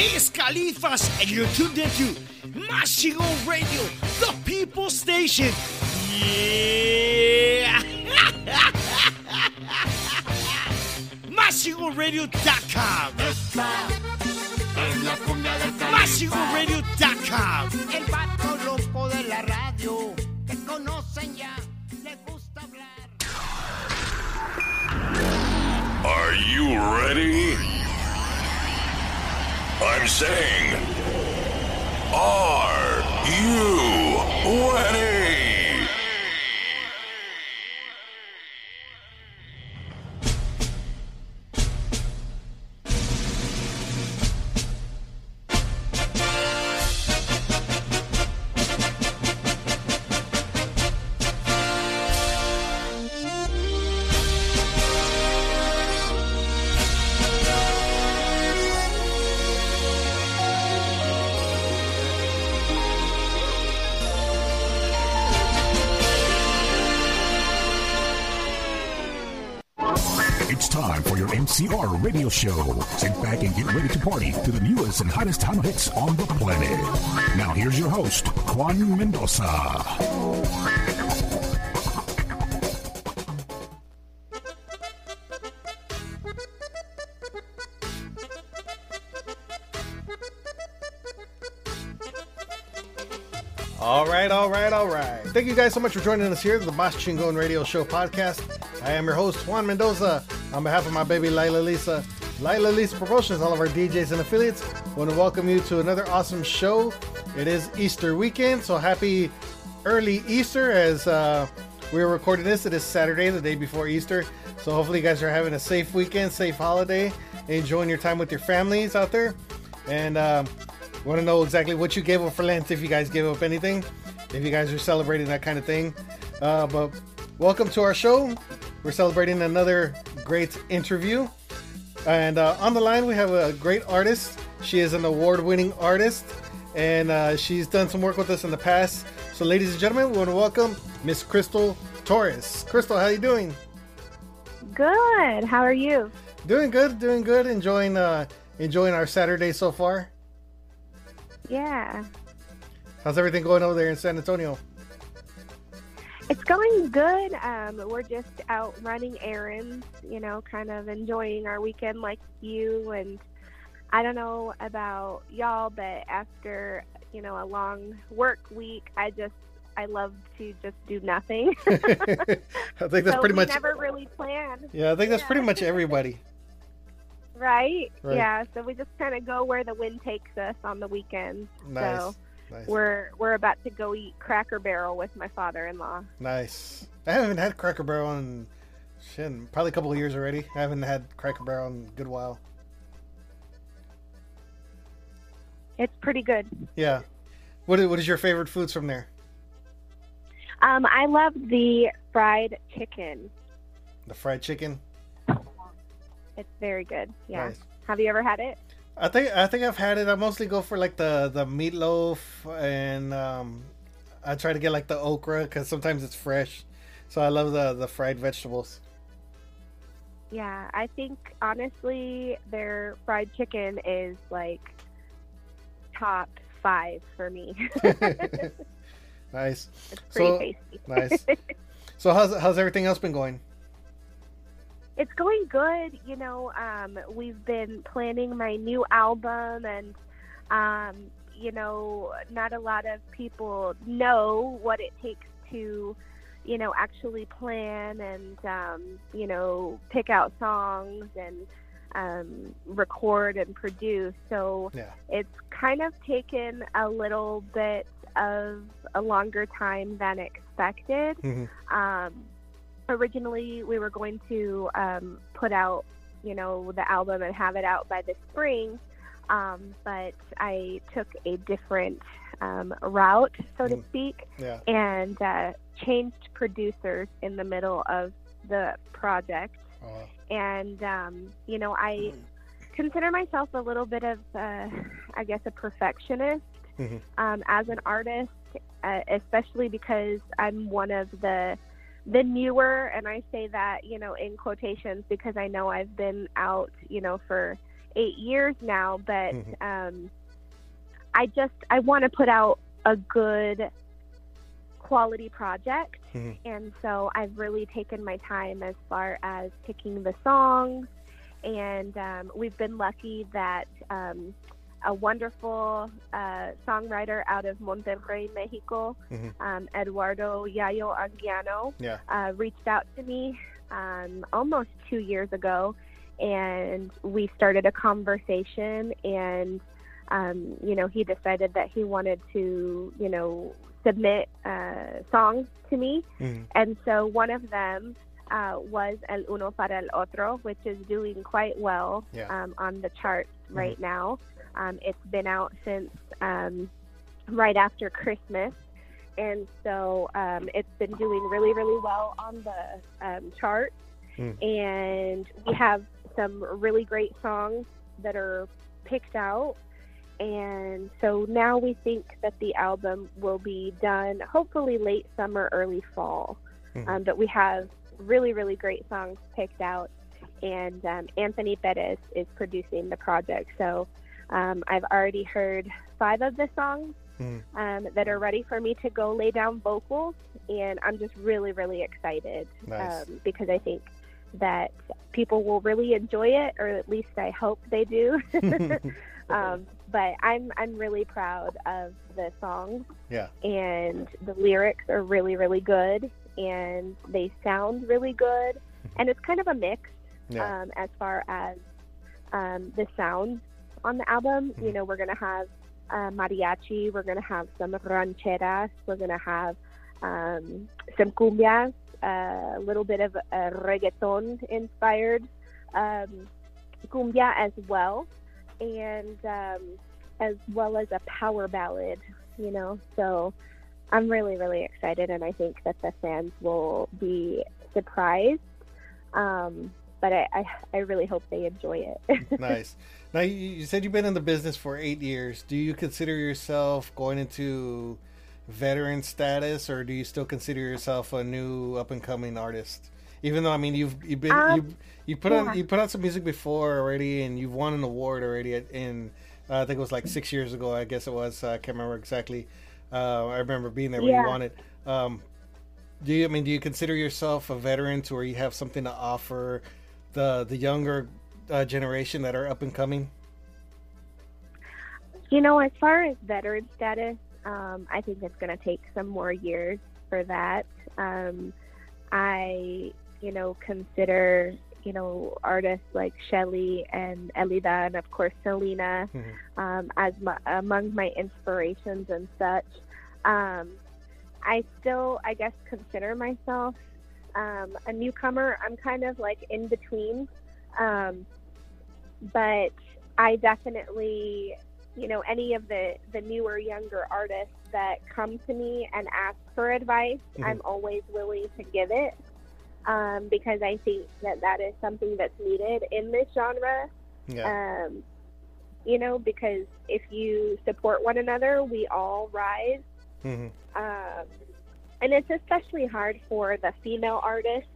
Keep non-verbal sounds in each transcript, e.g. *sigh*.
Hey, it's Califas, and you're tuned into Mas Chingon Radio, the people station. Yeah! *laughs* MasChingonRadio.com. MasChingonRadio.com. El vato loco de la radio, que conocen ya, le gusta hablar. Are you ready? I'm saying, are you ready? MCR radio show. Sit back and get ready to party to the newest and hottest time hits on the planet. Now here's your host, Juan Mendoza. All right, all right, all right. Thank you guys so much for joining us here, the Mas Chingon Radio Show podcast. I am your host, Juan Mendoza. On behalf of my baby Laila Lisa, Laila Lisa Promotions, all of our DJs and affiliates, want to welcome you to another awesome show. It is Easter weekend, so happy early Easter as uh, we're recording this. It is Saturday, the day before Easter. So hopefully you guys are having a safe weekend, safe holiday, enjoying your time with your families out there. And um, want to know exactly what you gave up for Lent, if you guys gave up anything, if you guys are celebrating that kind of thing. Uh, but welcome to our show. We're celebrating another great interview. And uh, on the line, we have a great artist. She is an award winning artist, and uh, she's done some work with us in the past. So, ladies and gentlemen, we want to welcome Miss Crystal Torres. Crystal, how are you doing? Good. How are you? Doing good, doing good. Enjoying uh, enjoying our Saturday so far. Yeah. How's everything going over there in San Antonio? It's going good. Um, we're just out running errands, you know, kind of enjoying our weekend like you. And I don't know about y'all, but after, you know, a long work week, I just, I love to just do nothing. *laughs* I think that's so pretty we much. never really plan. Yeah, I think that's Yeah. pretty much *laughs* everybody. Right? Right. Yeah. So we just kind of go where the wind takes us on the weekends. Nice, So nice, we're we're about to go eat Cracker Barrel with my father-in-law. nice. I haven't had Cracker Barrel in shit, probably a couple of years already. I haven't had Cracker Barrel in a good while. It's pretty good. Yeah. What is, what is your favorite foods from there? Um, I love the fried chicken. The fried chicken. It's very good. Yeah. Nice. Have you ever had it? I think I think I've had it. I mostly go for like the the meatloaf, and um, I try to get like the okra because sometimes it's fresh. So I love the the fried vegetables. Yeah, I think honestly, their fried chicken is like top five for me. *laughs* nice, it's pretty So- tasty. nice. So how's how's everything else been going? It's going good. You know, um, we've been planning my new album, and um, you know, not a lot of people know what it takes to, you know, actually plan and um, you know pick out songs and um, record and produce. So Yeah. it's kind of taken a little bit of a longer time than expected Mhm. um, originally we were going to um, put out you know the album and have it out by the spring um, but i took a different um, route so to Mm. speak Yeah. and uh, changed producers in the middle of the project Oh, and um, you know i consider myself a little bit of uh, i guess a perfectionist Mhm. um, as an artist uh, especially because i'm one of the the newer and i say that you know in quotations because i know i've been out you know for eight years now, but Mhm. um, I just I want to put out a good quality project, Mhm. and so I've really taken my time as far as picking the songs, and um, we've been lucky that um, a wonderful uh, songwriter out of Monterrey, Mexico, Mhm. um, Eduardo Yayo Anguiano, Yeah. uh, reached out to me um, almost two years ago, and we started a conversation. And um, you know, he decided that he wanted to, you know, submit uh, songs to me, Mhm. and so one of them uh, was El Uno para el Otro, which is doing quite well Yeah. um, on the charts right now. Um, it's been out since um, right after Christmas, and so um, it's been doing really, really well on the um, charts. Mm. And we have some really great songs that are picked out. And so now we think that the album will be done hopefully late summer, early fall. Mhm. Um, but we have really, really great songs picked out. And um, Anthony Bettis is producing the project. So um, I've already heard five of the songs Mhm. um, that are ready for me to go lay down vocals. And I'm just really, really excited Nice. um, because I think that people will really enjoy it, or at least I hope they do. *laughs* *laughs* um, but I'm I'm really proud of the songs, yeah. and the lyrics are really really good, and they sound really good, and it's kind of a mix Yeah. um, as far as um, the sounds on the album. You Mhm. know, we're gonna have uh, mariachi, we're gonna have some rancheras, we're gonna have um, some cumbias, uh, a little bit of uh, reggaeton inspired um, cumbia as well, and um, as well as a power ballad. You know, so I'm really really excited, and I think that the fans will be surprised. Um, but I, I, I really hope they enjoy it. *laughs* nice. Now you, said you've been in the business for eight years. Do you consider yourself going into veteran status, or do you still consider yourself a new up and coming artist? Even though I mean you've you've been Um, you you put yeah. on you put out some music before already, and you've won an award already in uh, I think it was like six years ago. I guess it was. Uh, I can't remember exactly. Uh, I remember being there when Yeah. you won it. Um, do you I mean do you consider yourself a veteran to where you have something to offer the the younger uh, generation that are up and coming? You know, as far as veteran status, um, I think it's going to take some more years for that. Um, I, you know, consider, you know, artists like Shelley and Elida and, of course, Selena Mhm. um, as my, among my inspirations and such. Um, I still, I guess, consider myself um, a newcomer. I'm kind of like in between. Um, but I definitely, you know, any of the, the newer, younger artists that come to me and ask for advice, Mhm. I'm always willing to give it um, because I think that that is something that's needed in this genre. Yeah. Um, you know, because if you support one another, we all rise. hmm Um, and it's especially hard for the female artists.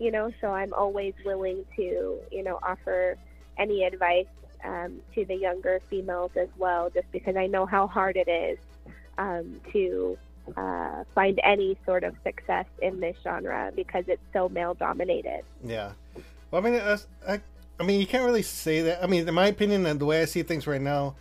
You know, so I'm always willing to, you know, offer any advice um, to the younger females as well, just because I know how hard it is um, to uh, find any sort of success in this genre because it's so male dominated. Yeah. Well, I mean, that's, I, I mean, you can't really say that. I mean, in my opinion, and the way I see things right now,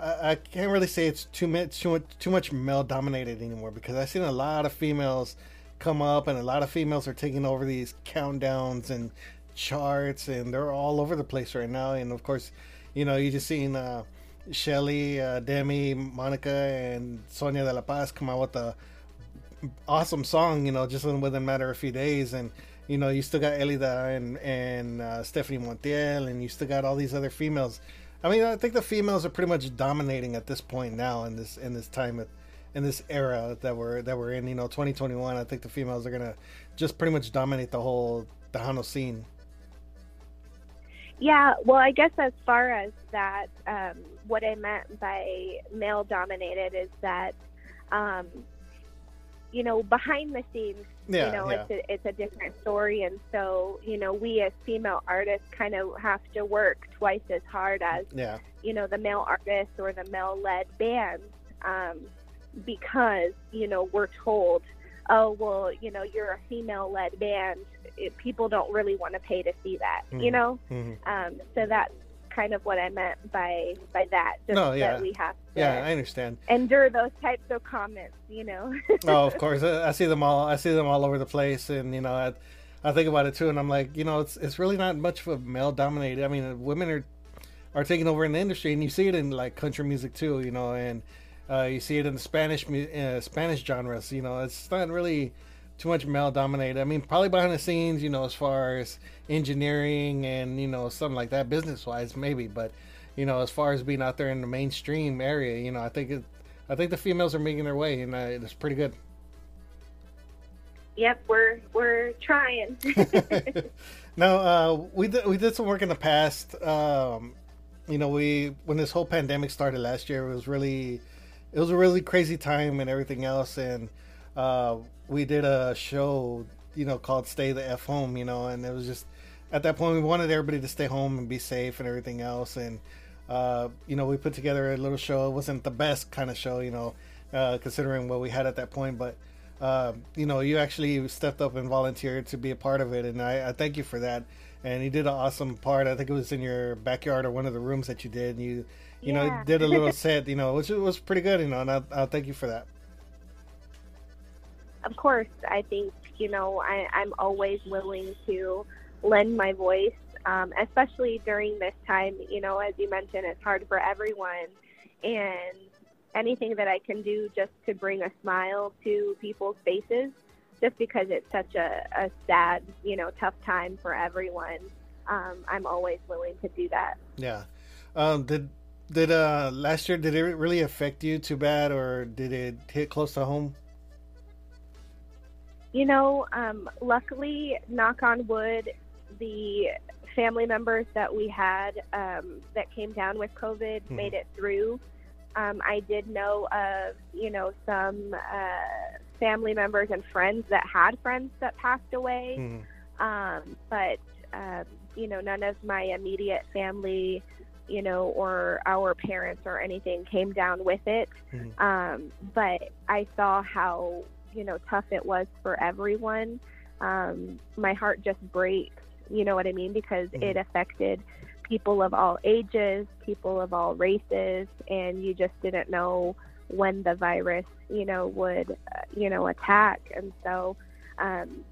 I, I can't really say it's too much, too much, too much male dominated anymore because I've seen a lot of females come up, and a lot of females are taking over these countdowns and charts, and they're all over the place right now. And of course, you know, you just seen uh, Shelly, uh, Demi, Monica, and Sonia de la Paz come out with a awesome song, you know, just within a matter of a few days, and you know, you still got Elida and and uh, Stephanie Montiel, and you still got all these other females. I mean, I think the females are pretty much dominating at this point now in this in this time at, in this era that we're that we're in. You know, 2021. I think the females are gonna just pretty much dominate the whole the Tejano scene. Yeah, well, I guess as far as that, um, what I meant by male dominated is that, um, you know, behind the scenes, Yeah, you know, yeah. it's a, it's a different story, and so you know, we as female artists kind of have to work twice as hard as Yeah. you know the male artists or the male-led bands, um, because you know we're told, oh well, you know, you're a female-led band. It, people don't really want to pay to see that, you Mhm. know. Mhm. Um, so that's kind of what I meant by by that. Just No, yeah. that we have to Yeah, I understand. endure those types of comments, you know. *laughs* oh, of course. I, I see them all. I see them all over the place, and you know, I, I think about it too, and I'm like, you know, it's it's really not much of a male dominated. I mean, women are are taking over in the industry, and you see it in like country music too, you know, and uh, you see it in the Spanish uh, Spanish genres. You know, it's not really too much male dominated. I mean, probably behind the scenes, you know, as far as engineering and you know something like that, business wise, maybe, but you know, as far as being out there in the mainstream area, you know, I think it. I think the females are making their way, and uh, it's pretty good. yep, we're we're trying. *laughs* *laughs* no, uh, we did we did some work in the past. Um, you know, we when this whole pandemic started last year, it was really it was a really crazy time and everything else, and uh, we did a show, you know, called "Stay the F Home," you know, and it was just at that point we wanted everybody to stay home and be safe and everything else, and uh, you know, we put together a little show. It wasn't the best kind of show, you know, uh, considering what we had at that point, but uh, you know, you actually stepped up and volunteered to be a part of it, and I, I thank you for that. And you did an awesome part. I think it was in your backyard or one of the rooms that you did. And you, you know, did a little *laughs* set, you know, which was pretty good, you know. And I, I'll thank you for that. of course, I think you know I, I'm always willing to lend my voice, um, especially during this time. You know, as you mentioned, it's hard for everyone, and anything that I can do just to bring a smile to people's faces, just because it's such a, a sad, you know, tough time for everyone. Um, I'm always willing to do that. Yeah. Um, did did uh last year did it really affect you too bad, or did it hit close to home? You know, um, luckily, knock on wood, the family members that we had um, that came down with COVID Mhm. made it through. Um, I did know of, you know, some uh, family members and friends that had friends that passed away, Mhm. um, but um, you know, none of my immediate family, you know, or our parents or anything came down with it. Mhm. Um, but I saw how you know tough it was for everyone. Um, my heart just breaks. You know what I mean? Because Mhm. it affected people of all ages, people of all races, and you just didn't know when the virus, you know, would, uh, you know, attack. And so, um,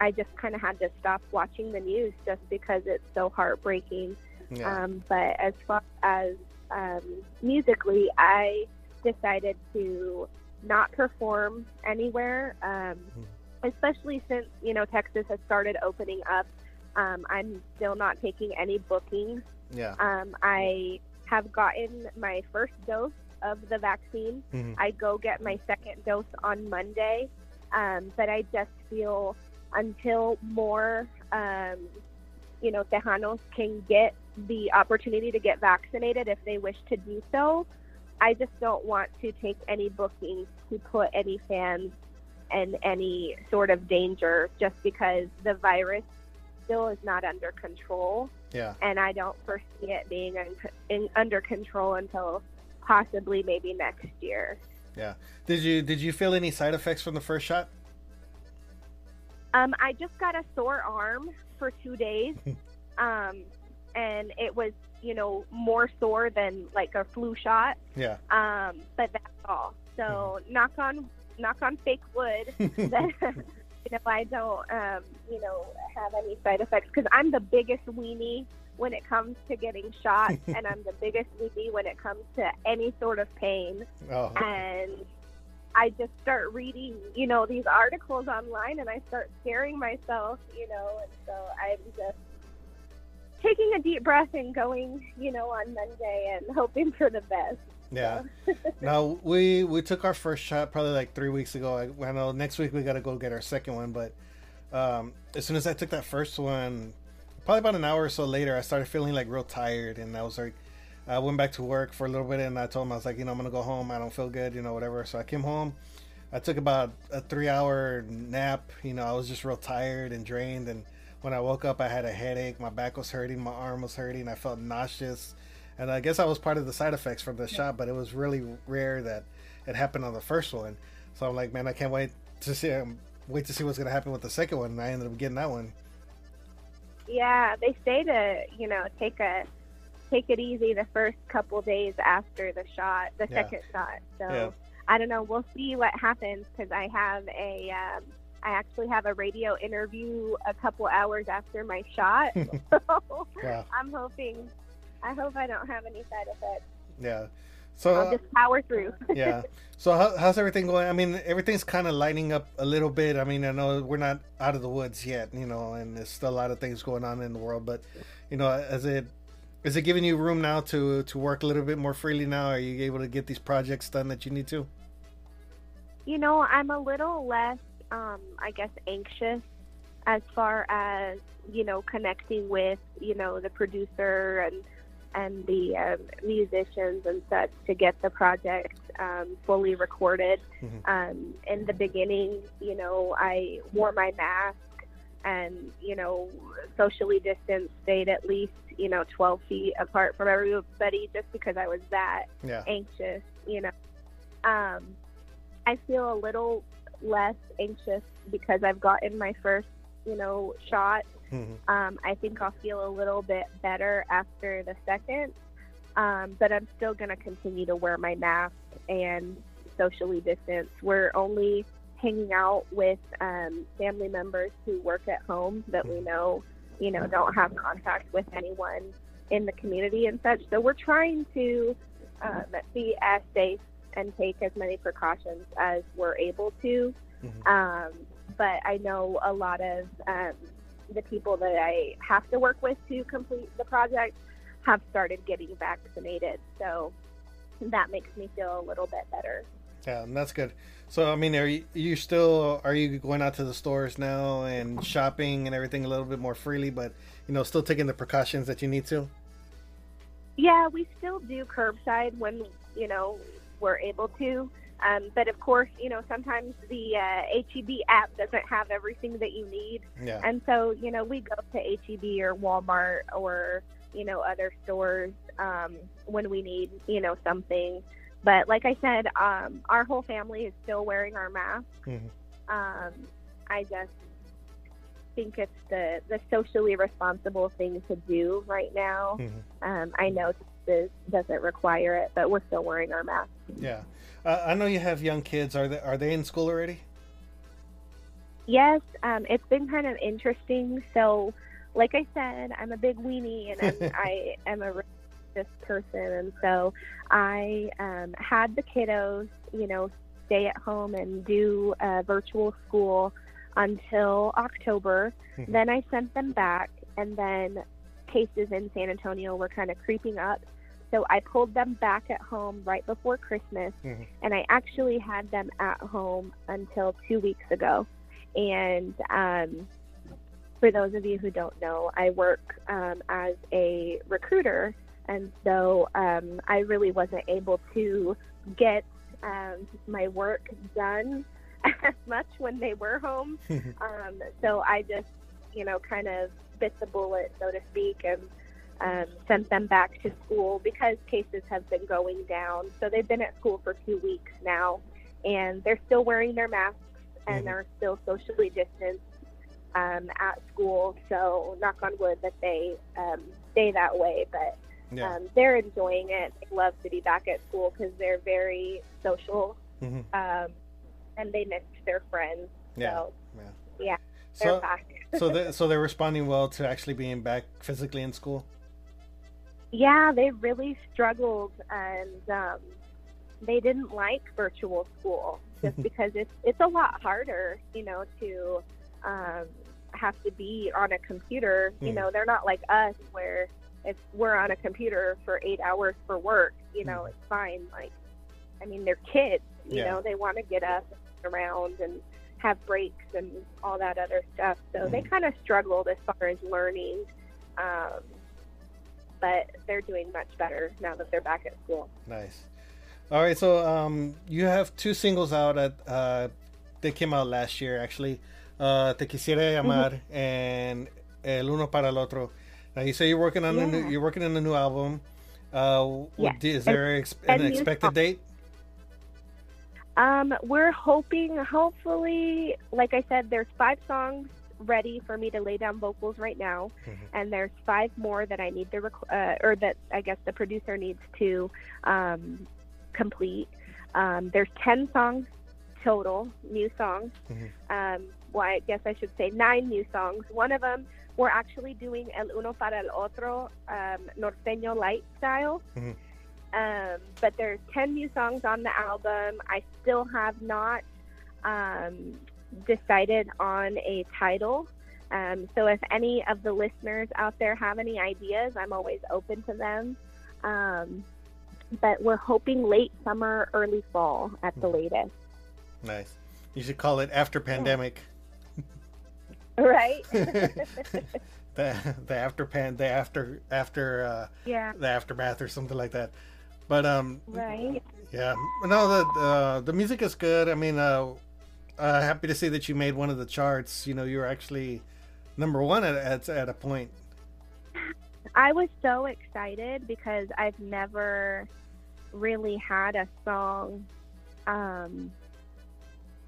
I just kind of had to stop watching the news just because it's so heartbreaking. Yeah. Um, but as far as um, musically, I decided to not perform anywhere, um, especially since you know Texas has started opening up. Um, I'm still not taking any bookings. yeah. Um, I have gotten my first dose of the vaccine. Mhm. I go get my second dose on Monday, um, but I just feel until more, um, you know, Tejanos can get the opportunity to get vaccinated if they wish to do so. I just don't want to take any bookings to put any fans in any sort of danger just because the virus still is not under control Yeah. and I don't foresee it being in, in, under control until possibly maybe next year. Yeah. Did you did you feel any side effects from the first shot? Um, I just got a sore arm for two days, *laughs* um, and it was you know more sore than like a flu shot. Yeah. Um, but that's all. So knock on knock on fake wood *laughs* that you know I don't um, you know have any side effects because I'm the biggest weenie when it comes to getting shot, *laughs* and I'm the biggest weenie when it comes to any sort of pain. oh. And I just start reading, you know, these articles online, and I start scaring myself, you know, and so I'm just taking a deep breath and going, you know, on Monday and hoping for the best. Yeah. *laughs* now we we took our first shot probably like three weeks ago. I, I know next week we got to go get our second one, but um, as soon as I took that first one, probably about an hour or so later, I started feeling like real tired, and I was like, I went back to work for a little bit, and I told him I was like, you know, I'm gonna go home. I don't feel good, you know, whatever. So I came home. I took about a three hour nap. You know, I was just real tired and drained. And when I woke up, I had a headache. My back was hurting. My arm was hurting. I felt nauseous. And I guess I was part of the side effects from the shot, but it was really rare that it happened on the first one. So I'm like, man, I can't wait to see. Um, wait to see what's gonna happen with the second one. And I ended up getting that one. Yeah, they say to you know take a take it easy the first couple days after the shot, the Yeah. second shot. So Yeah. I don't know. We'll see what happens because I have a um, I actually have a radio interview a couple hours after my shot. *laughs* so Wow. I'm hoping. I hope I don't have any side effects. Yeah. So I'll just power through. *laughs* yeah. So how, how's everything going? I mean, everything's kind of lighting up a little bit. I mean, I know we're not out of the woods yet, you know, and there's still a lot of things going on in the world. But you know, as it is it giving you room now to to work a little bit more freely now? Are you able to get these projects done that you need to? you know, I'm a little less, um, I guess, anxious as far as you know connecting with you know the producer and and the um, musicians and such to get the project um, fully recorded. Mhm. Um, in the beginning, you know, I wore my mask and you know socially distanced, stayed at least you know 12 feet apart from everybody, just because I was that Yeah. anxious, you know. Um, I feel a little less anxious because I've gotten my first, you know, shot. Mhm. Um, I think I'll feel a little bit better after the second, um, but I'm still going to continue to wear my mask and socially distance. We're only hanging out with um, family members who work at home that we know, you know, don't have contact with anyone in the community and such. So we're trying to um, be as safe and take as many precautions as we're able to. Mhm. Um, but I know a lot of um, the people that I have to work with to complete the project have started getting vaccinated. So that makes me feel a little bit better. Yeah, and that's good. So, I mean, are you, you still are you going out to the stores now and shopping and everything a little bit more freely, but you know, still taking the precautions that you need to? Yeah, we still do curbside when you know we're able to. Um, but of course, you know sometimes the uh, HEB app doesn't have everything that you need, Yeah. and so you know we go to HEB or Walmart or you know other stores um, when we need you know something. But like I said, um, our whole family is still wearing our masks. Mhm. Um, I just think it's the the socially responsible thing to do right now. Mhm. Um, I know this doesn't require it, but we're still wearing our masks. Yeah. Uh, I know you have young kids. Are they are they in school already? Yes, um, it's been kind of interesting. So, like I said, I'm a big weenie and I'm, *laughs* I am a religious person, and so I um, had the kiddos, you know, stay at home and do uh, virtual school until October. Mhm. then I sent them back, and then cases in San Antonio were kind of creeping up. So I pulled them back at home right before Christmas, Mhm. and I actually had them at home until two weeks ago. And um, for those of you who don't know, I work um, as a recruiter, and so um, I really wasn't able to get um, my work done *laughs* as much when they were home. *laughs* um, so I just, you know, kind of bit the bullet, so to speak, and um, sent them back to school because cases have been going down. So they've been at school for two weeks now, and they're still wearing their masks and Mhm. are still socially distanced um, at school. So knock on wood that they um, stay that way, but Yeah. um, they're enjoying it. They love to be back at school because they're very social hmm um, and they missed their friends. Yeah. So Yeah. yeah, they're *laughs* So back. so they so they're responding well to actually being back physically in school. Yeah, they really struggled, and um, they didn't like virtual school just *laughs* because it's it's a lot harder, you know, to um, have to be on a computer. You Mhm. know, they're not like us where if we're on a computer for eight hours for work, you know, Mhm. it's fine. Like, I mean, they're kids. You Yeah. know, they want to get up and around and have breaks and all that other stuff. So they Mhm. kind of struggled as far as learning. Um, but they're doing much better now that they're back at school. Nice. All right, so um, you have two singles out at uh, they came out last year actually. Uh, Te quisiera llamar and El uno para el otro. Now you say you're working on a new, you're working on a new album. Uh, Yes. Is there ex- an expected songs. date? Um, we're hoping, hopefully, like I said, there's five songs ready for me to lay down vocals right now, and there's five more that I need to, rec- uh, or that I guess the producer needs to um, complete. Um, there's ten songs total, new songs. Um, well, I guess I should say nine new songs. One of them we're actually doing El Uno para el Otro um, norteño light style. Mhm. Um, but there's 10 new songs on the album. I still have not um, decided on a title. Um, so if any of the listeners out there have any ideas, I'm always open to them. Um, but we're hoping late summer, early fall at the latest. Nice. You should call it after pandemic. *laughs* Right? *laughs* the the after pan the after after uh, yeah. the aftermath or something like that. But um, Right. Yeah, no, the uh, the music is good. I mean, uh, uh, happy to see that you made one of the charts. You know, you were actually number one at at, at a point. I was so excited because I've never really had a song um,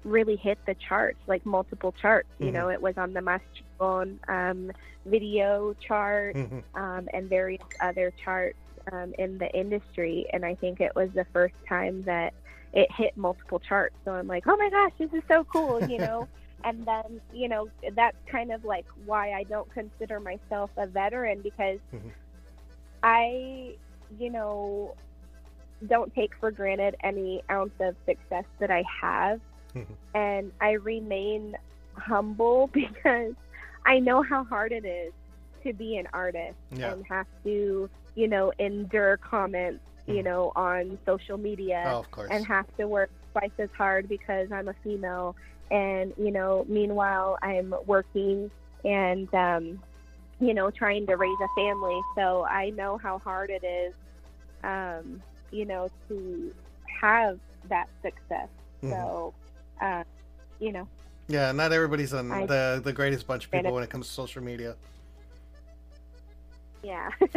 really hit the charts, like multiple charts. You Mhm. know, it was on the Mas Chingon, um video chart Mhm. um, and various other charts um, in the industry. And I think it was the first time that it hit multiple charts. So I'm like, oh my gosh, this is so cool, you *laughs* know? and then, you know, that's kind of like why I don't consider myself a veteran because Mhm. I, you know, don't take for granted any ounce of success that I have. *laughs* And I remain humble *laughs* because I know how hard it is to be an artist Yeah. and have to, you know, endure comments, you Mhm. know, on social media Oh, of course. and have to work twice as hard because I'm a female. And, you know, meanwhile, I'm working and, um, you know, trying to raise a family. So I know how hard it is, um, you know, to have that success. Mhm. So, uh, you know, Yeah, not everybody's on I- the the greatest bunch of people when it comes to social media. yeah. *laughs* *laughs*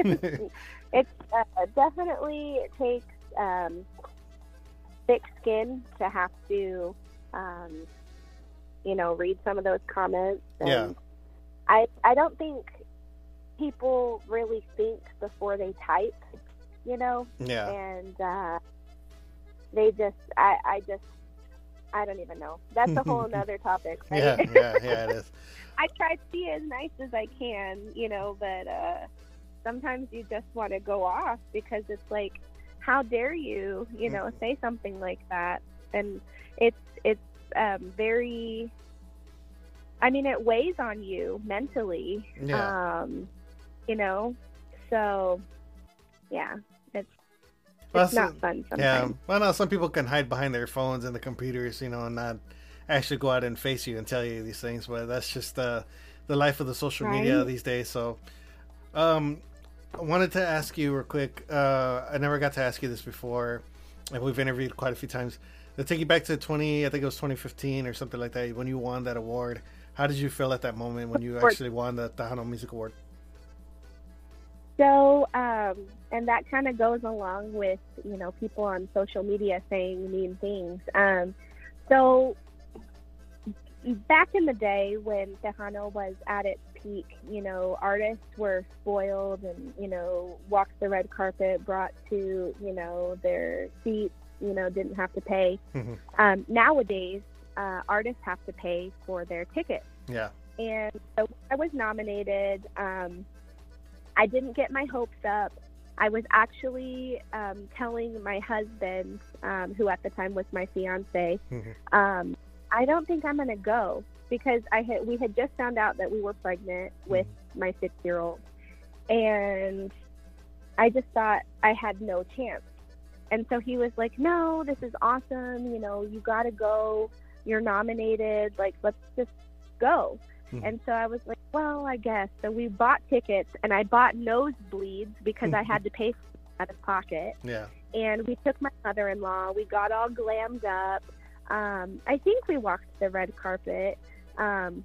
it uh, definitely takes um, thick skin to have to, um, you know, read some of those comments. And Yeah. I I don't think people really think before they type, you know, Yeah, and uh, they just I I just I don't even know. That's a whole *laughs* another topic. Right? yeah, yeah, yeah. It is. *laughs* I try to be as nice as I can, you know, but uh, sometimes you just want to go off because it's like, how dare you, you know, say something like that? And it's it's um, very. I mean, it weighs on you mentally. Yeah. Um, you know, so yeah, Well, it's not fun Yeah. Well, no, some people can hide behind their phones and the computers, you know, and not actually go out and face you and tell you these things. But that's just uh, the life of the social media these days. So, um, I wanted to ask you real quick. Uh, I never got to ask you this before, and we've interviewed quite a few times. To take you back to 20, I think it was 2015 or something like that, when you won that award. How did you feel at that moment when you actually won the Tejano Music Award? So, um, and that kind of goes along with, you know, people on social media saying mean things. Um, so, back in the day when Tejano was at its peak, you know, artists were spoiled and, you know, walked the red carpet, brought to, you know, their seats, you know, didn't have to pay. Mhm. Um, nowadays, uh, artists have to pay for their tickets Yeah. and so I was nominated. Um, I didn't get my hopes up. I was actually um, telling my husband, um, who at the time was my fiance, Mhm. um, I don't think I'm going to go because I had we had just found out that we were pregnant with my six year old, and I just thought I had no chance. And so he was like, "No, this is awesome. You know, you got to go. You're nominated. Like, let's just go." Mhm. And so I was like, "Well, I guess." So we bought tickets, and I bought nosebleeds because I had to pay for out of pocket. *laughs* Yeah. And we took my mother-in-law. We got all glammed up. Um, I think we walked the red carpet, um,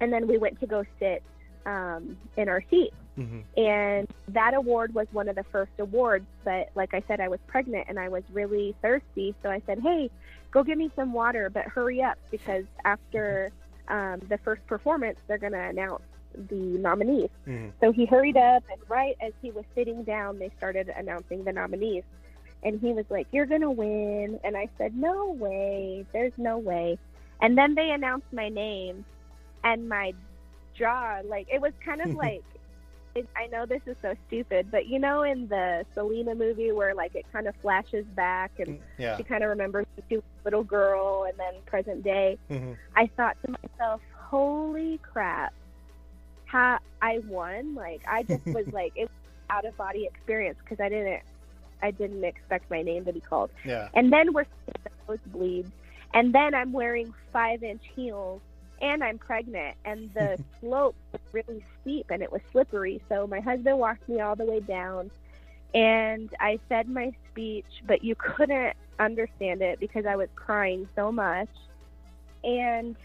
and then we went to go sit um, in our seats. hmm And that award was one of the first awards. But like I said, I was pregnant and I was really thirsty. So I said, hey, go get me some water, but hurry up because after um, the first performance, they're going to announce the nominees. hmm So he hurried up, and right as he was sitting down, they started announcing the nominees. And he was like, You're going to win. And I said, No way. There's no way. And then they announced my name, and my jaw, like, it was kind of *laughs* like, it, I know this is so stupid, but you know, in the Selena movie where, like, it kind of flashes back and Yeah. she kind of remembers when she was a little girl and then present day. hmm I thought to myself, "Holy crap! How I won!" Like I just *laughs* was like, it was out of body experience because I didn't, I didn't expect my name to be called. Yeah. And then we're seeing the nosebleeds, and then I'm wearing five inch heels, and I'm pregnant, and the *laughs* slope was really steep and it was slippery. So my husband walked me all the way down, and I said my speech, but you couldn't understand it because I was crying so much. And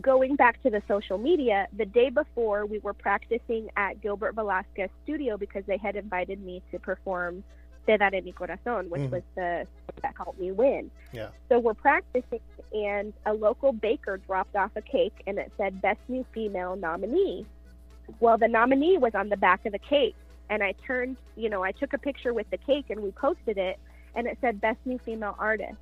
going back to the social media, the day before we were practicing at Gilbert Velasquez studio because they had invited me to perform Te Daré Mi Corazón, which Mhm. was the that helped me win. Yeah. So we're practicing, and a local baker dropped off a cake, and it said "Best New Female Nominee." Well, the nominee was on the back of the cake, and I turned, you know, I took a picture with the cake, and we posted it, and it said "Best New Female Artist."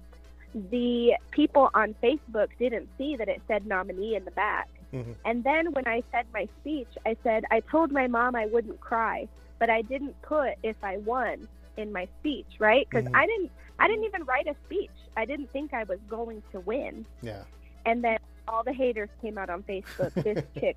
The people on Facebook didn't see that it said nominee in the back. Mhm. And then when I said my speech, I said I told my mom I wouldn't cry, but I didn't put if I won in my speech, right? Because Mhm. I didn't I didn't even write a speech. I didn't think I was going to win. Yeah. And then all the haters came out on Facebook. This *laughs* chick,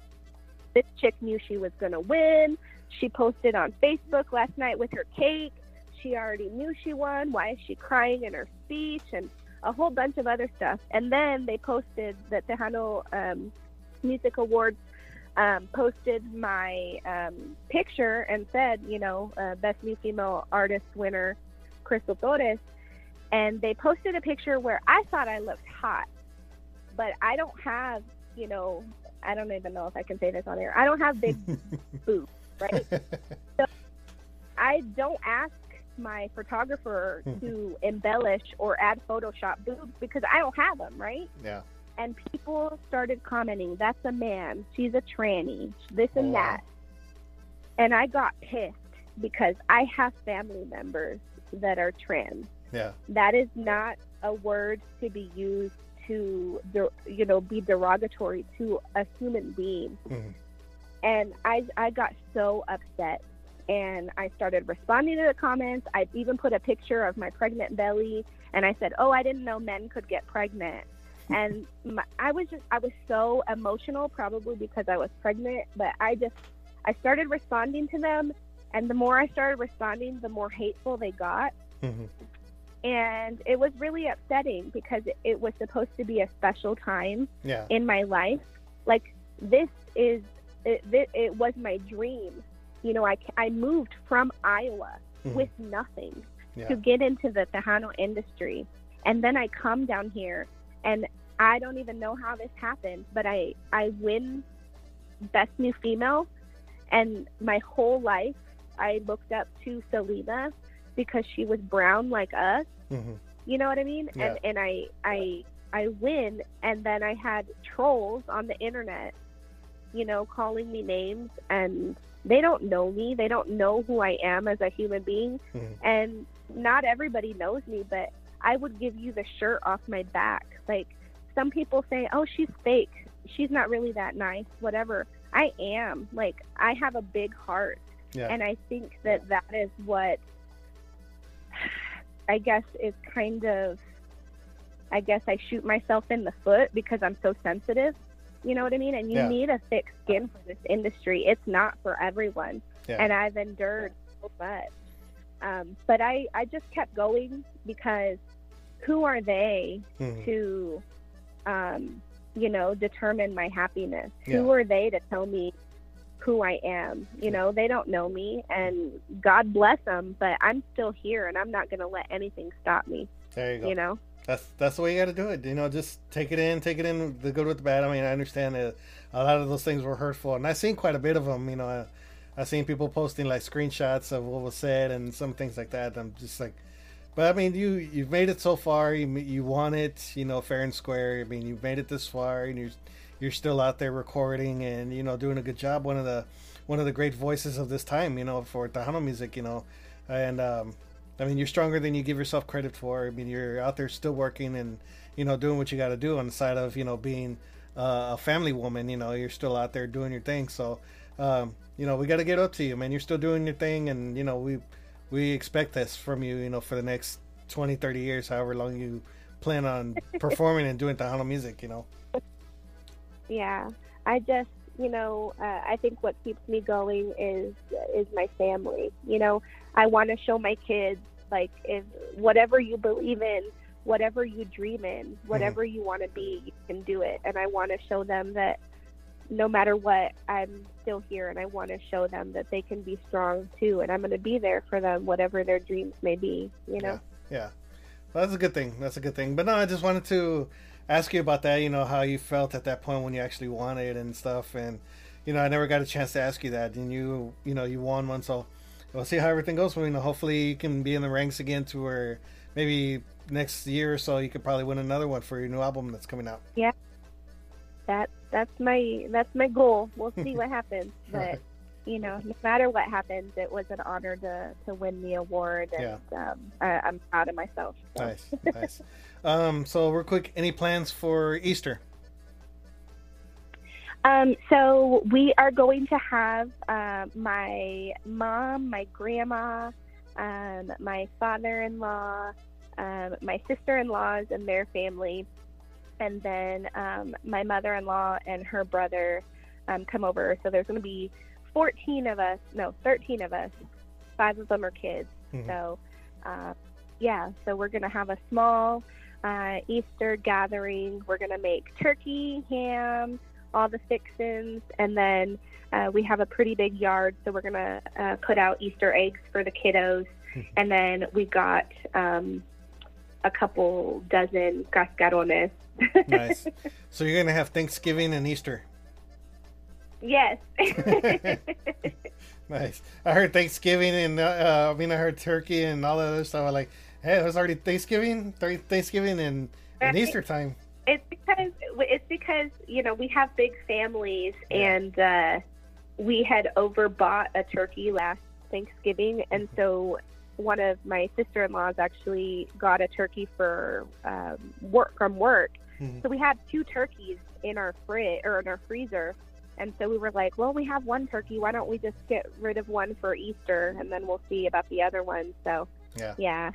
this chick knew she was going to win. She posted on Facebook last night with her cake. She already knew she won. Why is she crying in her speech? And a whole bunch of other stuff. And then they posted the Tejano um, Music Awards. Um, posted my um, picture and said, you know, uh, best new female artist winner, Crystal Torres. And they posted a picture where I thought I looked hot but I don't have, you know, I don't even know if I can say this on air. I don't have big *laughs* boobs, right? So I don't ask my photographer *laughs* to embellish or add Photoshop boobs because I don't have them, right? Yeah. And people started commenting, "That's a man. She's a tranny. This and that." And I got pissed because I have family members that are trans Yeah. that is not a word to be used to you know be derogatory to a human being Mhm. and i i got so upset and i started responding to the comments i even put a picture of my pregnant belly and i said oh i didn't know men could get pregnant and my, i was just i was so emotional probably because i was pregnant but i just i started responding to them and the more i started responding the more hateful they got Mhm. and it was really upsetting because it, it was supposed to be a special time Yeah. in my life like this is it, it, it was my dream you know I, I moved from iowa Mhm. with nothing Yeah. to get into the tejano industry and then i come down here and i don't even know how this happened but i i win best new female and my whole life i looked up to selena because she was brown like us Mhm. you know what I mean? Yeah. And and I I I win and then I had trolls on the internet, you know, calling me names and they don't know me. They don't know who I am as a human being. Mhm. And not everybody knows me, but I would give you the shirt off my back. Like some people say, "Oh, she's fake. She's not really that nice." Whatever. I am. Like I have a big heart. Yeah. And I think that that is what I guess is kind of I guess I shoot myself in the foot because I'm so sensitive. You know what I mean? And you Yeah. need a thick skin for this industry. It's not for everyone. Yeah. And I've endured so much. Um, but I, I just kept going because who are they Mhm. to, um, you know, determine my happiness? Who are they to tell me who I am. You know, they don't know me, and God bless them, but I'm still here, and I'm not going to let anything stop me. There you go. You know, That's that's the way you got to do it. You know, just take it in, take it in, the good with the bad. I mean, I understand that a lot of those things were hurtful, and I've seen quite a bit of them. You know, I, I've seen people posting like screenshots of what was said and some things like that. I'm just like, but I mean, you you've made it so far. You you won it. You know, fair and square. I mean, you've made it this far, and you're you're still out there recording and you know doing a good job. One of the one of the great voices of this time. You know, for Tejano music. You know, and um, I mean, you're stronger than you give yourself credit for. I mean, you're out there still working and you know doing what you got to do on the side of you know being uh, a family woman. You know, you're still out there doing your thing. So, um, you know, we got to get up to you, man. You're still doing your thing, and you know we we expect this from you. You know, for the next 20, 30 years, however long you plan on *laughs* performing and doing Tejano music. You know. yeah. I just, you know, uh, I think what keeps me going is is my family. You know, I want to show my kids like if whatever you believe in, whatever you dream in, whatever you want to be, you can do it. And I want to show them that no matter what, I'm still here, and I want to show them that they can be strong too, and I'm going to be there for them, whatever their dreams may be. You know. Yeah, yeah. Well, that's a good thing. That's a good thing. But no, I just wanted to ask you about that. You know how you felt at that point when you actually won it and stuff, and you know I never got a chance to ask you that. And you, you know, you won one, so we'll see how everything goes. You know, hopefully you can be in the ranks again to where maybe next year or so you could probably win another one for your new album that's coming out. Yeah. That that's my that's my goal. We'll see what *laughs* happens, but you know, no matter what happens, it was an honor to to win the award, and um, I, I'm proud of myself. so. Nice, nice. *laughs* Um, so real quick, any plans for Easter? Um, so we are going to have uh, my mom, my grandma, um, my father-in-law, um, my sister-in-laws and their family, and then um, my mother-in-law and her brother um, come over. So there's going to be 14 of us, no, 13 of us. Five of them are kids. Mhm. So, uh, yeah, so we're going to have a small uh, Easter gathering. We're going to make turkey, ham, all the fixins, and then uh, we have a pretty big yard, so we're gonna uh, put out Easter eggs for the kiddos, and then we got um, a couple dozen cascarones. *laughs* Nice. so you're gonna have Thanksgiving and Easter. yes. *laughs* *laughs* Nice. I heard Thanksgiving and uh, I mean I heard turkey and all that other stuff. I'm like, hey, it was already Thanksgiving, Thanksgiving and, and Easter time. It's because it's because you know we have big families, Yeah. and uh, we had overbought a turkey last Thanksgiving, and so one of my sister-in-laws actually got a turkey for um, work from work. Mhm. So we had two turkeys in our fridge or in our freezer, and so we were like, well, we have one turkey. Why don't we just get rid of one for Easter, and then we'll see about the other one. So Yeah. yeah.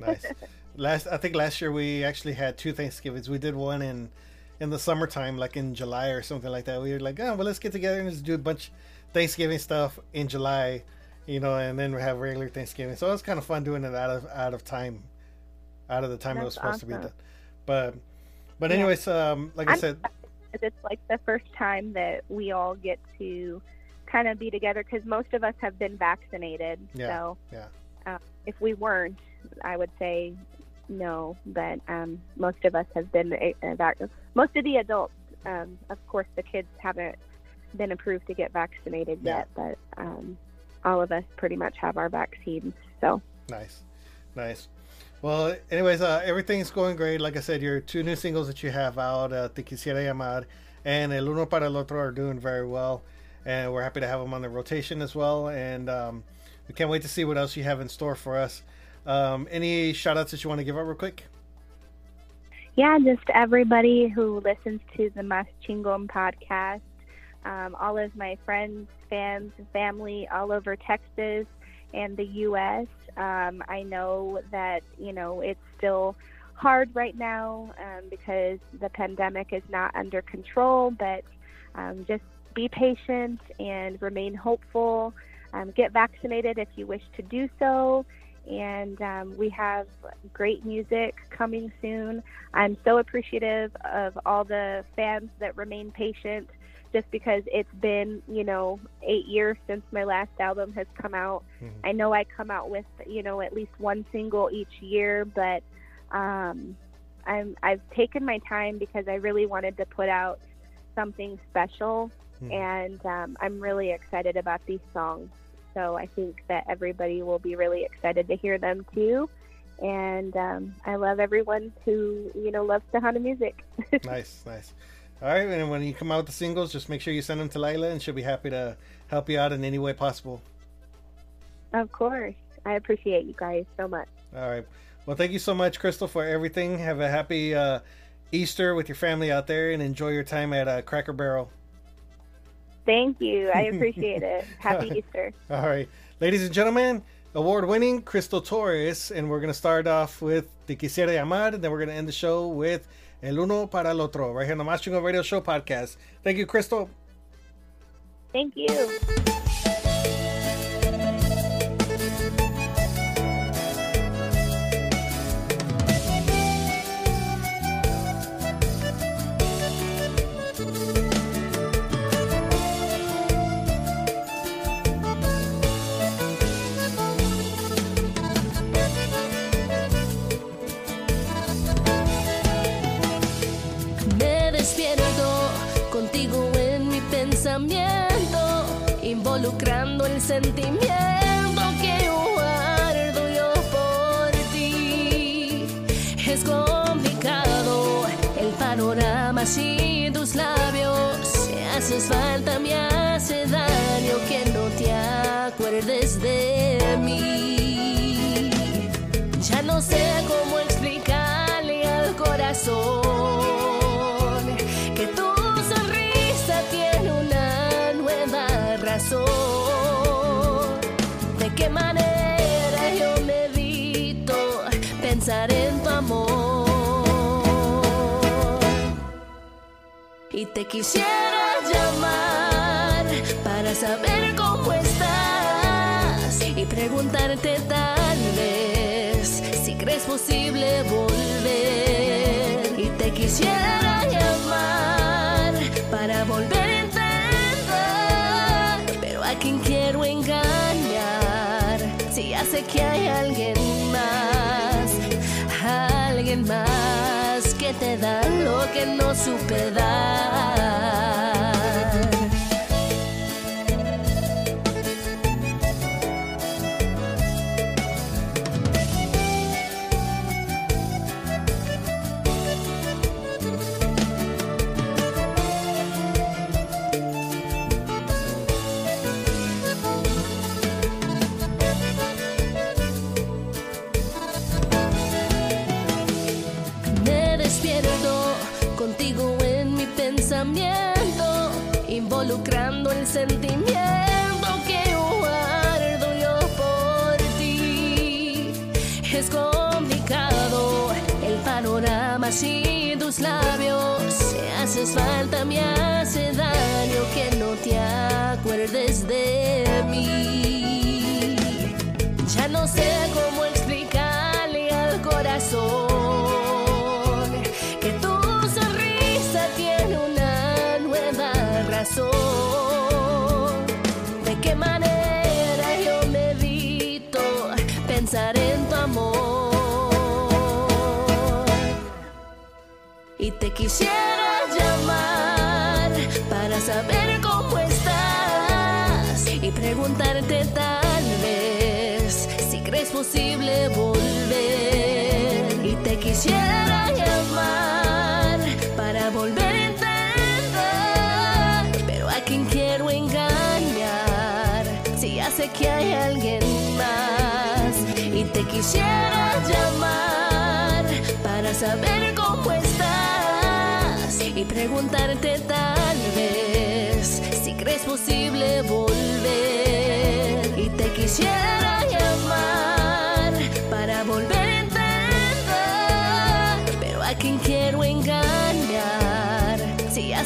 Nice. last I think last year we actually had two Thanksgivings. We did one in in the summertime, like in July or something like that. We were like, oh well let's get together and just do a bunch Thanksgiving stuff in July, you know, and then we have regular Thanksgiving. So it was kind of fun doing it out of out of time. Out of the time it was That's supposed to be done. But but Yeah. anyways, um like I I'm- said, it's like the first time that we all get to kind of be together because most of us have been vaccinated. Yeah, So yeah. uh, if we weren't, I would say no. But um, most of us have been uh, vac- most of the adults. Um, of course, the kids haven't been approved to get vaccinated Yeah. yet, but um, all of us pretty much have our vaccines. So Nice, nice. Well, anyways, uh, everything's going great. Like I said, your two new singles that you have out, uh, Te Quisiera Llamar and El Uno para el Otro, are doing very well, and we're happy to have them on the rotation as well. And um, we can't wait to see what else you have in store for us. Um, any shout outs that you want to give out real quick? Yeah, just everybody who listens to the Mas Chingon podcast, um, all of my friends, fans, family all over Texas and the U.S. Um, I know that, you know, it's still hard right now um, because the pandemic is not under control, but um, just be patient and remain hopeful. Um, get vaccinated if you wish to do so. And um, we have great music coming soon. I'm so appreciative of all the fans that remain patient just because it's been, you know, eight years since my last album has come out. I know I come out with, you know, at least one single each year, but um, I'm I've taken my time because I really wanted to put out something special, and um, I'm really excited about these songs. So I think that everybody will be really excited to hear them too. And um, I love everyone who you know loves Tejano music. *laughs* nice, nice. All right, and when you come out with the singles, just make sure you send them to Lila, and she'll be happy to help you out in any way possible. of course, I appreciate you guys so much. All right. Well, thank you so much, Crystal, for everything. Have a happy uh, Easter with your family out there, and enjoy your time at uh, Cracker Barrel. Thank you. I *laughs* appreciate it. Happy Easter. All right, ladies and gentlemen, award-winning Crystal Torres, and we're gonna start off with Te Quisiera Llamar, and then we're gonna end the show with El Uno para el Otro, right here on the Mas Chingon Radio Show podcast. Thank you, Crystal. Thank you. Pensamiento, involucrando el sentimiento que guardo yo por ti. Es complicado el panorama sin tus labios. Me haces falta, me hace daño que no te acuerdes de mí. Ya no sé cómo explicarle Y te quisiera llamar para saber cómo estás y preguntarte tal vez si crees posible volver. Y te quisiera llamar para volver a entender, pero a quien quiero engañar si sé que hay alguien más, alguien más te da lo que no supe dar. Quisiera llamar para volver a entender, pero a quien quiero engañar si ya sé que hay alguien más. Y te quisiera llamar para saber cómo estás y preguntarte tal vez si crees posible volver. Y te quisiera llamar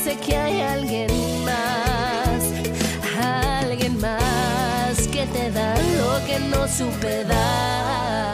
que hay alguien más, alguien más que te da lo que no supe dar.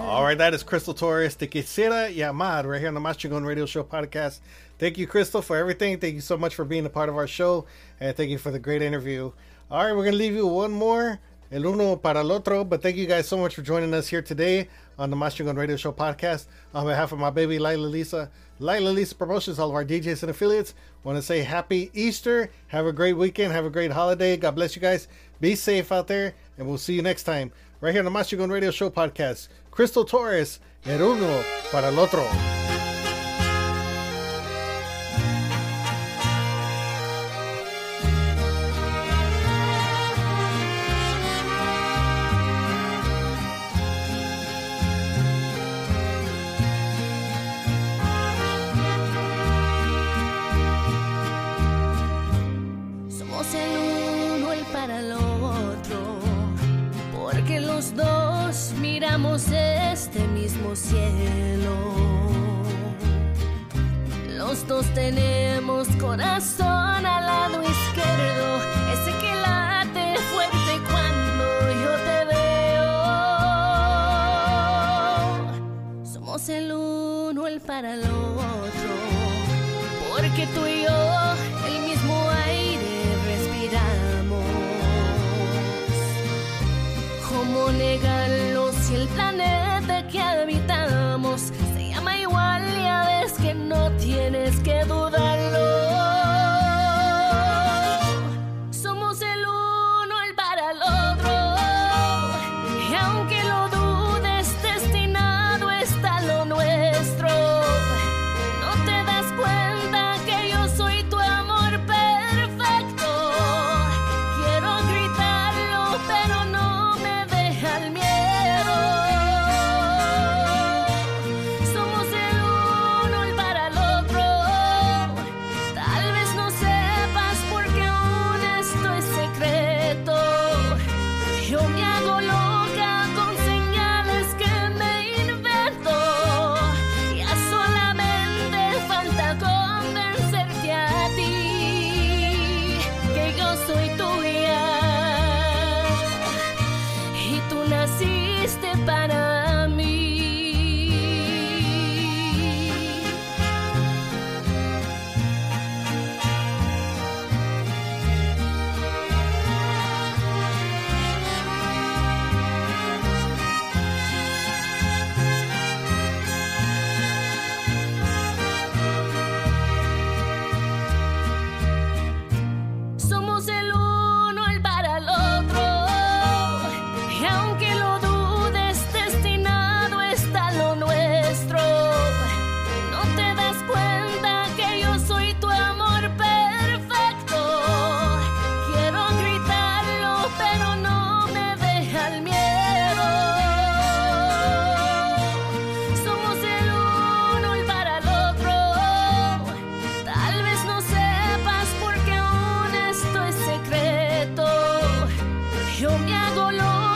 All right, that is Crystal Torres. Te quisiera llamar right here on the Mas Chingon Radio Show podcast. Thank you, Crystal, for everything. Thank you so much for being a part of our show, and thank you for the great interview. All right, we're gonna leave you one more, el uno para el otro. But thank you guys so much for joining us here today on the Mas Chingon Radio Show podcast. On behalf of my baby Lila Lisa, Lila Lisa Promotions, all of our DJs and affiliates, want to say Happy Easter. Have a great weekend. Have a great holiday. God bless you guys. Be safe out there, and we'll see you next time right here on the Mas Chingon Radio Show podcast. Crystal Torres, el uno para el otro. Yo me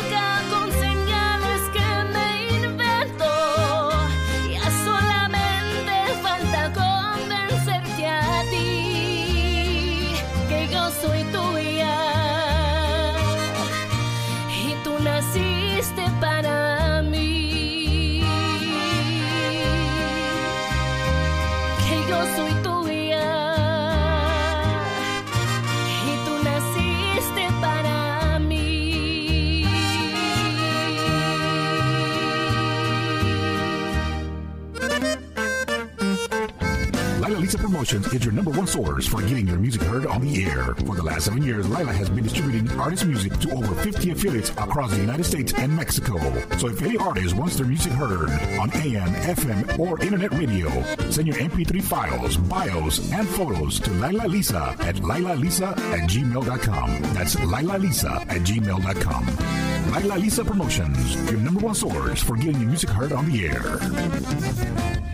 Promotions is your number one source for getting your music heard on the air. For the last seven years, Lila has been distributing artist music to over 50 affiliates across the United States and Mexico. So if any artist wants their music heard on AM, FM, or internet radio, send your MP3 files, bios, and photos to Lila Lisa at lilalisa at gmail.com. That's Lila Lisa at gmail.com. Lila Lisa Promotions, your number one source for getting your music heard on the air.